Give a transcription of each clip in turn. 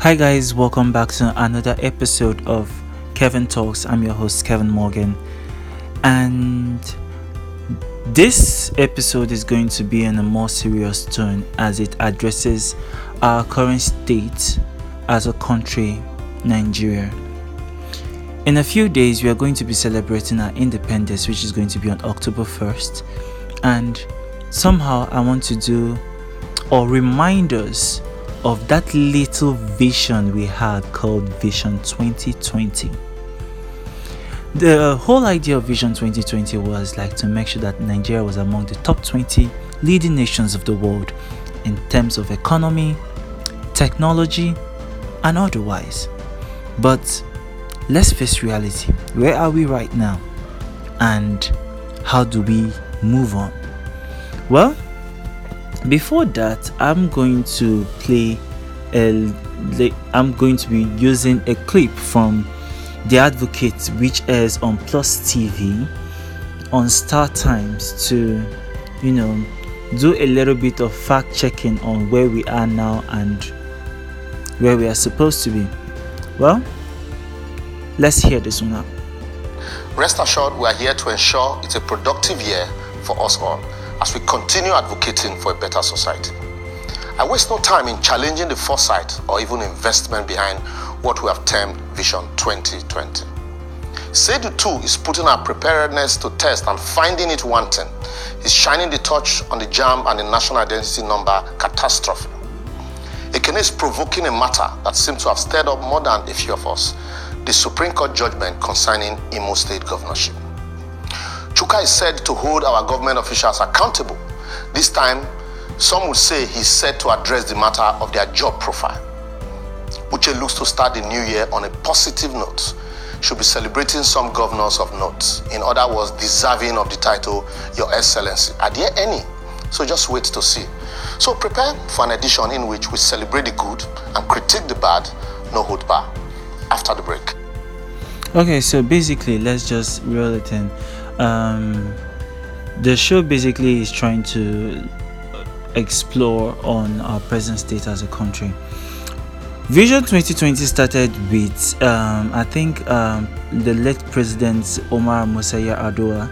Hi, guys, welcome back to another episode of Kevin Talks. I'm your host, Kevin Morgan, and this episode is going to be in a more serious tone as it addresses our current state as a country, Nigeria. In a few days, we are going to be celebrating our independence, which is going to be on October 1st, and somehow I want to do or remind us of that little vision we had called Vision 2020. The whole idea of Vision 2020 was like to make sure that Nigeria was among the top 20 leading nations of the world in terms of economy, technology, and otherwise. But let's face reality where are we right now? And how do we move on? Well, before that, I'm going to play a I'm going to be using a clip from The Advocate, which is on Plus TV on Star Times to, you know, do a little bit of fact checking on where we are now and where we are supposed to be. Well, let's hear this one out. Rest assured, we are here to ensure it's a productive year for us all as we continue advocating for a better society. I waste no time in challenging the foresight or even investment behind what we have termed Vision 2020. SEDU 2 is putting our preparedness to test and finding it wanting. Is shining the torch on the JAMB and the national identity number catastrophe. Ekene is provoking a matter that seems to have stirred up more than a few of us the Supreme Court judgment concerning Imo State governorship. Chuka is said to hold our government officials accountable. This time, some would say he's set to address the matter of their job profile. Uche looks to start the new year on a positive note. Should be celebrating some governors of note. In other words, deserving of the title Your Excellency. Are there any? So just wait to see. So prepare for an edition in which we celebrate the good and critique the bad, no hold bar. After the break. Okay, so basically, let's just reel it in um, the show basically is trying to explore on our present state as a country. Vision 2020 started with, um, I think, um, the late president Omar Musa Yar'Adua,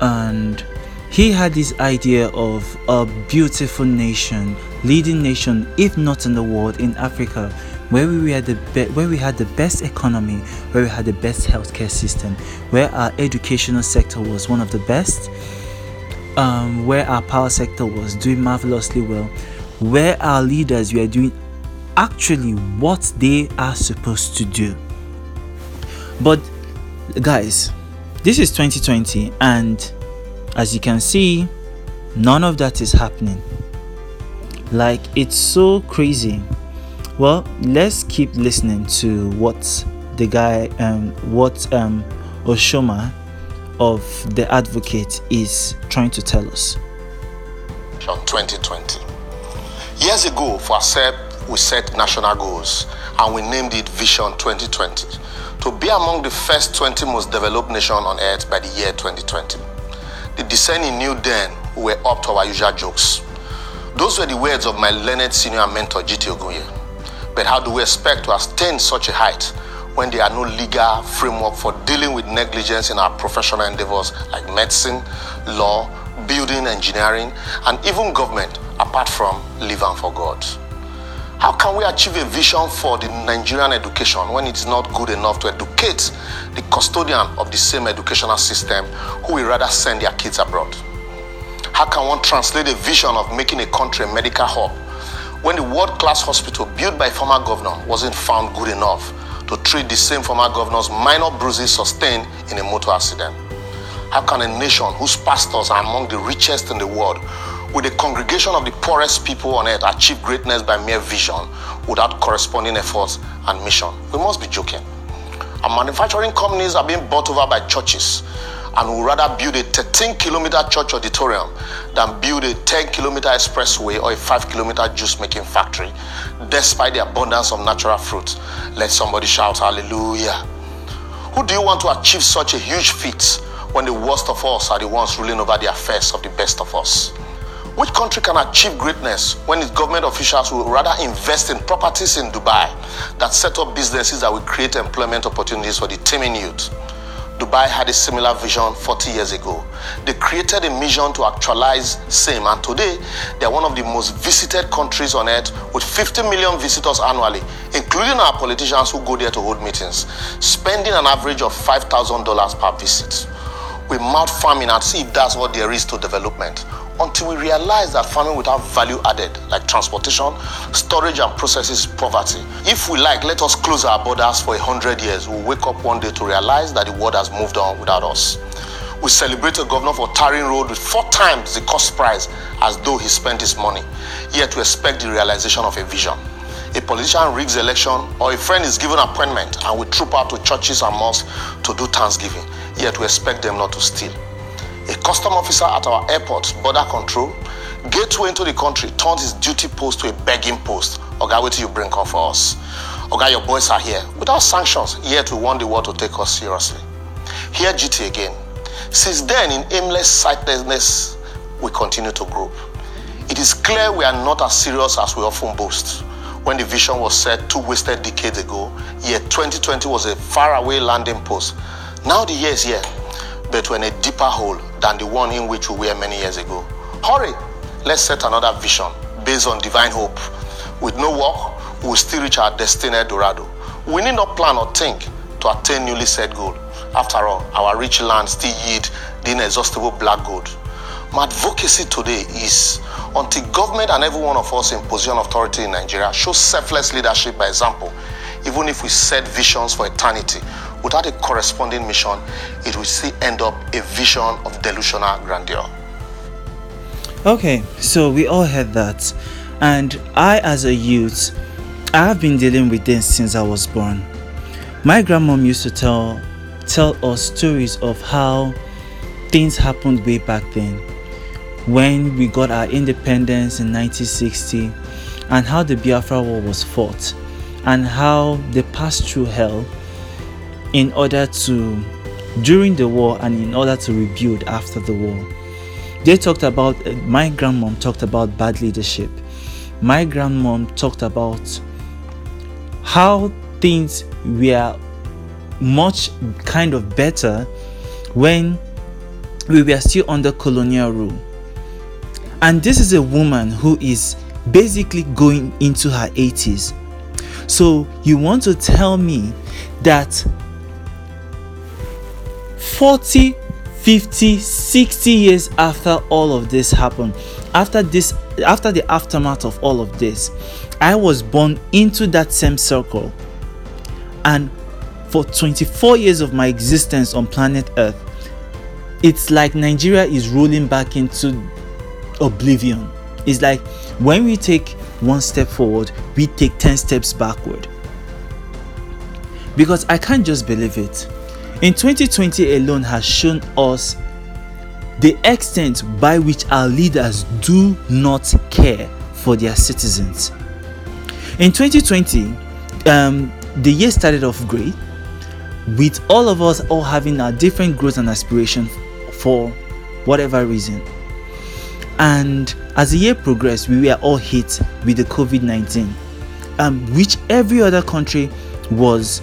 and he had this idea of a beautiful nation, leading nation, if not in the world, in Africa, where we had the be- where we had the best economy, where we had the best healthcare system, where our educational sector was one of the best, um, where our power sector was doing marvelously well, where our leaders were doing actually what they are supposed to do. But guys, this is 2020 and as you can see, none of that is happening. Like it's so crazy well, let's keep listening to what the guy, um, what um, Oshoma of the Advocate is trying to tell us. 2020. Years ago, for ASEP, we set national goals and we named it Vision 2020 to be among the first 20 most developed nations on earth by the year 2020. The discerning knew then we were up to our usual jokes. Those were the words of my learned senior mentor, Jiti Ogunye. But how do we expect to attain such a height when there are no legal framework for dealing with negligence in our professional endeavors like medicine, law, building, engineering, and even government, apart from living for God? How can we achieve a vision for the Nigerian education when it is not good enough to educate the custodian of the same educational system who will rather send their kids abroad? How can one translate a vision of making a country a medical hub when the world-class hospital built by former governor wasn't found good enough to treat the same former governor's minor bruises sustained in a motor accident? How can a nation whose pastors are among the richest in the world, with a congregation of the poorest people on earth, achieve greatness by mere vision without corresponding efforts and mission? We must be joking. Our manufacturing companies are being bought over by churches and would rather build a 13 kilometer church auditorium than build a 10 kilometer expressway or a 5 kilometer juice making factory, despite the abundance of natural fruit. Let somebody shout hallelujah. Who do you want to achieve such a huge feat when the worst of us are the ones ruling over the affairs of the best of us? Which country can achieve greatness when its government officials will rather invest in properties in Dubai that set up businesses that will create employment opportunities for the teeming youth? Dubai had a similar vision 40 years ago. They created a mission to actualize same and today they are one of the most visited countries on earth with 50 million visitors annually, including our politicians who go there to hold meetings, spending an average of $5,000 per visit. We mount farming and see if that's what there is to development until we realize that farming without value added, like transportation, storage, and processes, poverty. If we like, let us close our borders for a hundred years. We'll wake up one day to realize that the world has moved on without us. We celebrate a governor for tarring road with four times the cost price as though he spent his money. Yet we expect the realization of a vision. A politician rigs election or a friend is given appointment and we troop out to churches and mosques to do thanksgiving. Yet we expect them not to steal. A custom officer at our airport, border control, gateway into the country, turned his duty post to a begging post. Oga, what you bring come for us? Oga, your boys are here. Without sanctions, yet we want the world to take us seriously. Here Jiti again. Since then, in aimless sightlessness, we continue to grow. It is clear we are not as serious as we often boast. When the vision was set two wasted decades ago, yet 2020 was a faraway landing post. Now the year is here, but we're in a deeper hole than the one in which we were many years ago. Hurry, let's set another vision based on divine hope. With no work, we will still reach our destiny Dorado. We need not plan or think to attain newly set goal. After all, our rich land still yield the inexhaustible black gold. My advocacy today is until government and every one of us in position of authority in Nigeria show selfless leadership by example, even if we set visions for eternity, without a corresponding mission, it will still end up a vision of delusional grandeur. Okay, so we all heard that. And I, as a youth, I have been dealing with this since I was born. My grandmom used to tell tell us stories of how things happened way back then when we got our independence in 1960 and how the Biafra War was fought and how they passed through hell in order to during the war and in order to rebuild after the war. They talked about my grandmom talked about bad leadership. My grandmom talked about how things were much kind of better when we were still under colonial rule. And this is a woman who is basically going into her 80s. So you want to tell me that 40 50 60 years after all of this happened after this after the aftermath of all of this i was born into that same circle. And for 24 years of my existence on planet earth it's like nigeria is rolling back into oblivion. It's like when we take one step forward we take 10 steps backward. Because i can't just believe it in 2020 alone has shown us the extent by which our leaders do not care for their citizens. In 2020, um, the year started off great, with all of us all having our different growth and aspiration for whatever reason. And as the year progressed, we were all hit with the COVID 19, um, which every other country was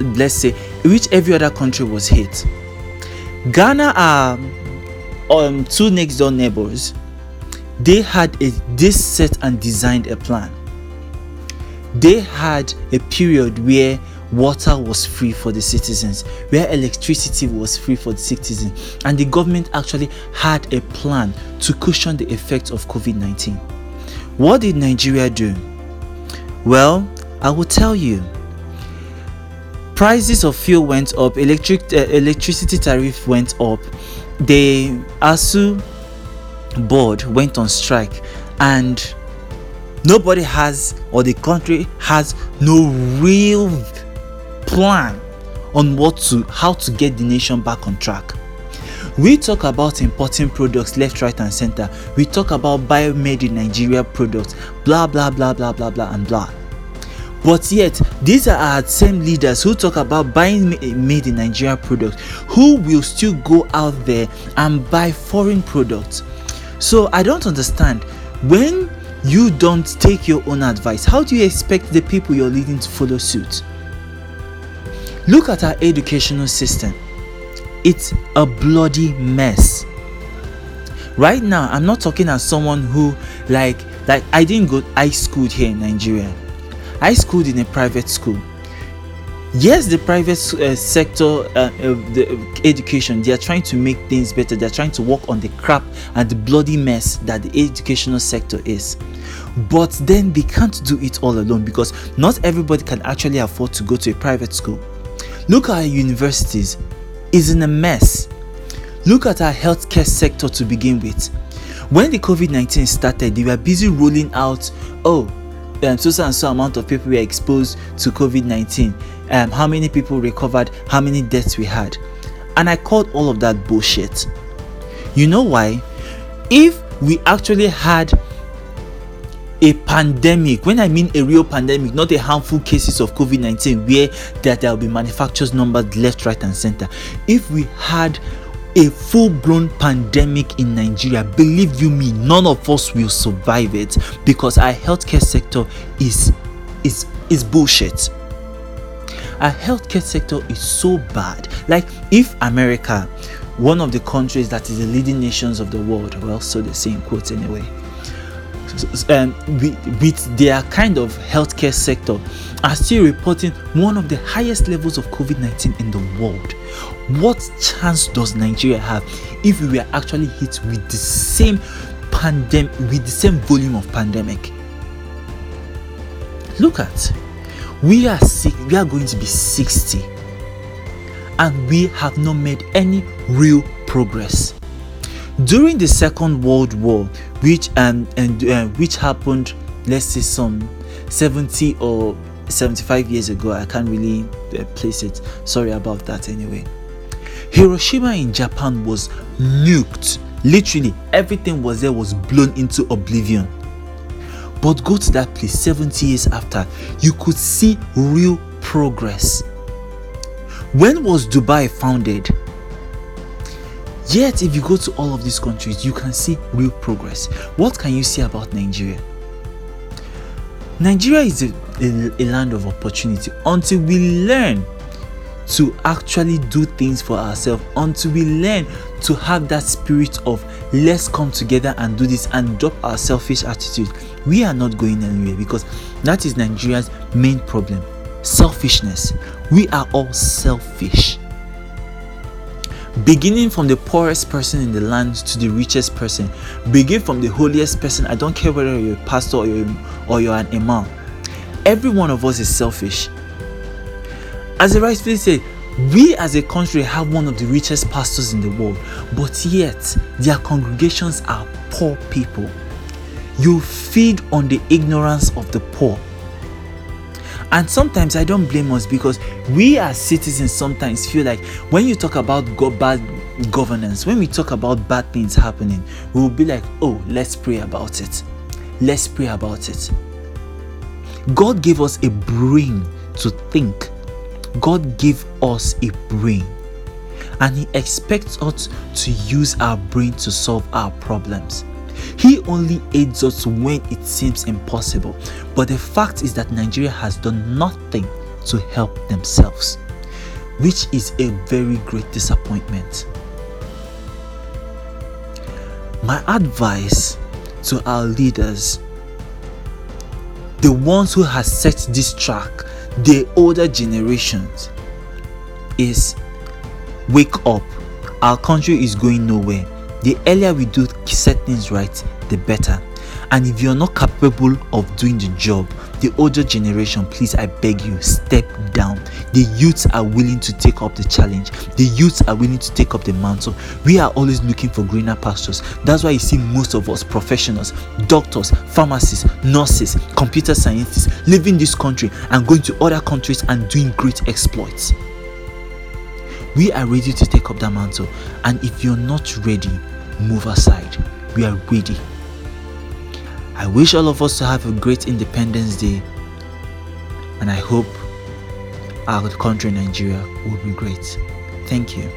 let's say which every other country was hit. Ghana are um two next door neighbors. They had a this set and designed a plan. They had a period where water was free for the citizens where electricity was free for the citizens. And the government actually had a plan to cushion the effects of covid-19 what did nigeria do? Well i will tell you prices of fuel went up electric uh, electricity tariff went up the ASUU board went on strike and nobody has or the country has no real plan on what to how to get the nation back on track. We talk about importing products left right and center. We talk about buy made in nigeria products blah blah blah blah blah blah and blah but yet, these are our same leaders who talk about buying eh, made in Nigeria products, who will still go out there and buy foreign products. So I don't understand when you don't take your own advice, how do you expect the people you're leading to follow suit? Look at our educational system. It's a bloody mess. Right now, I'm not talking as someone who like like I didn't go I schooled here in Nigeria. I schooled in a private school. Yes the private uh, sector uh, uh, the education they are trying to make things better. They're trying to work on the crap and the bloody mess that the educational sector is. But then they can't do it all alone because not everybody can actually afford to go to a private school. Look at our universities. Is in a mess. Look at our healthcare sector to begin with. When the covid-19 started they were busy rolling out oh um, so and so amount of people were exposed to COVID 19, um, how many people recovered, how many deaths we had. And I called all of that bullshit. You know why? If we actually had a pandemic, when I mean a real pandemic, not a harmful cases of COVID 19 where that there will be manufacturers numbered left, right, and center. If we had a full blown pandemic in Nigeria, believe you me, none of us will survive it because our healthcare sector is is is bullshit. Our healthcare sector is so bad. Like if America, one of the countries that is the leading nations of the world, well, so they say in quotes anyway, um, with their kind of healthcare sector are still reporting one of the highest levels of COVID 19 in the world. What chance does Nigeria have if we were actually hit with the same pandemic, with the same volume of pandemic? Look at, we are sick, we are going to be 60, and we have not made any real progress. During the second world war which um, and uh, which happened let's say some 70 or 75 years ago i can't really uh, place it. Sorry about that anyway hiroshima in japan was nuked. Literally everything was there was blown into oblivion. But go to that place 70 years after you could see real progress. When was dubai founded? Yet, if you go to all of these countries, you can see real progress. What can you say about Nigeria? Nigeria is a, a, a, land of opportunity. Until we learn to actually do things for ourselves, until we learn to have that spirit of let's come together and do this and drop our selfish attitude. We are not going anywhere because that is Nigeria's main problem selfishness. We are all selfish. Beginning from the poorest person in the land to the richest person. Begin from the holiest person. I don't care whether you're a pastor or you're, or you're an imam. Every one of us is selfish as I rightfully said, we as a country have one of the richest pastors in the world but yet their congregations are poor people you feed on the ignorance of the poor and sometimes I don't blame us because we as citizens sometimes feel like when you talk about go- bad governance, when we talk about bad things happening, we will be like, oh, let's pray about it. Let's pray about it. God gave us a brain to think. God gave us a brain. And He expects us to use our brain to solve our problems. He only aids us when it seems impossible. But the fact is that Nigeria has done nothing to help themselves, which is a very great disappointment. My advice to our leaders, the ones who have set this track, the older generations, is wake up. Our country is going nowhere the earlier we do set things right, the better. And if you're not capable of doing the job, the older generation, please, I beg you, step down. The youths are willing to take up the challenge. The youths are willing to take up the mantle. We are always looking for greener pastures. That's why you see most of us professionals, doctors, pharmacists, nurses, computer scientists leaving this country and going to other countries and doing great exploits. We are ready to take up that mantle. And if you're not ready, move aside. We are ready. I wish all of us to have a great Independence Day, and I hope our country, Nigeria, will be great. Thank you.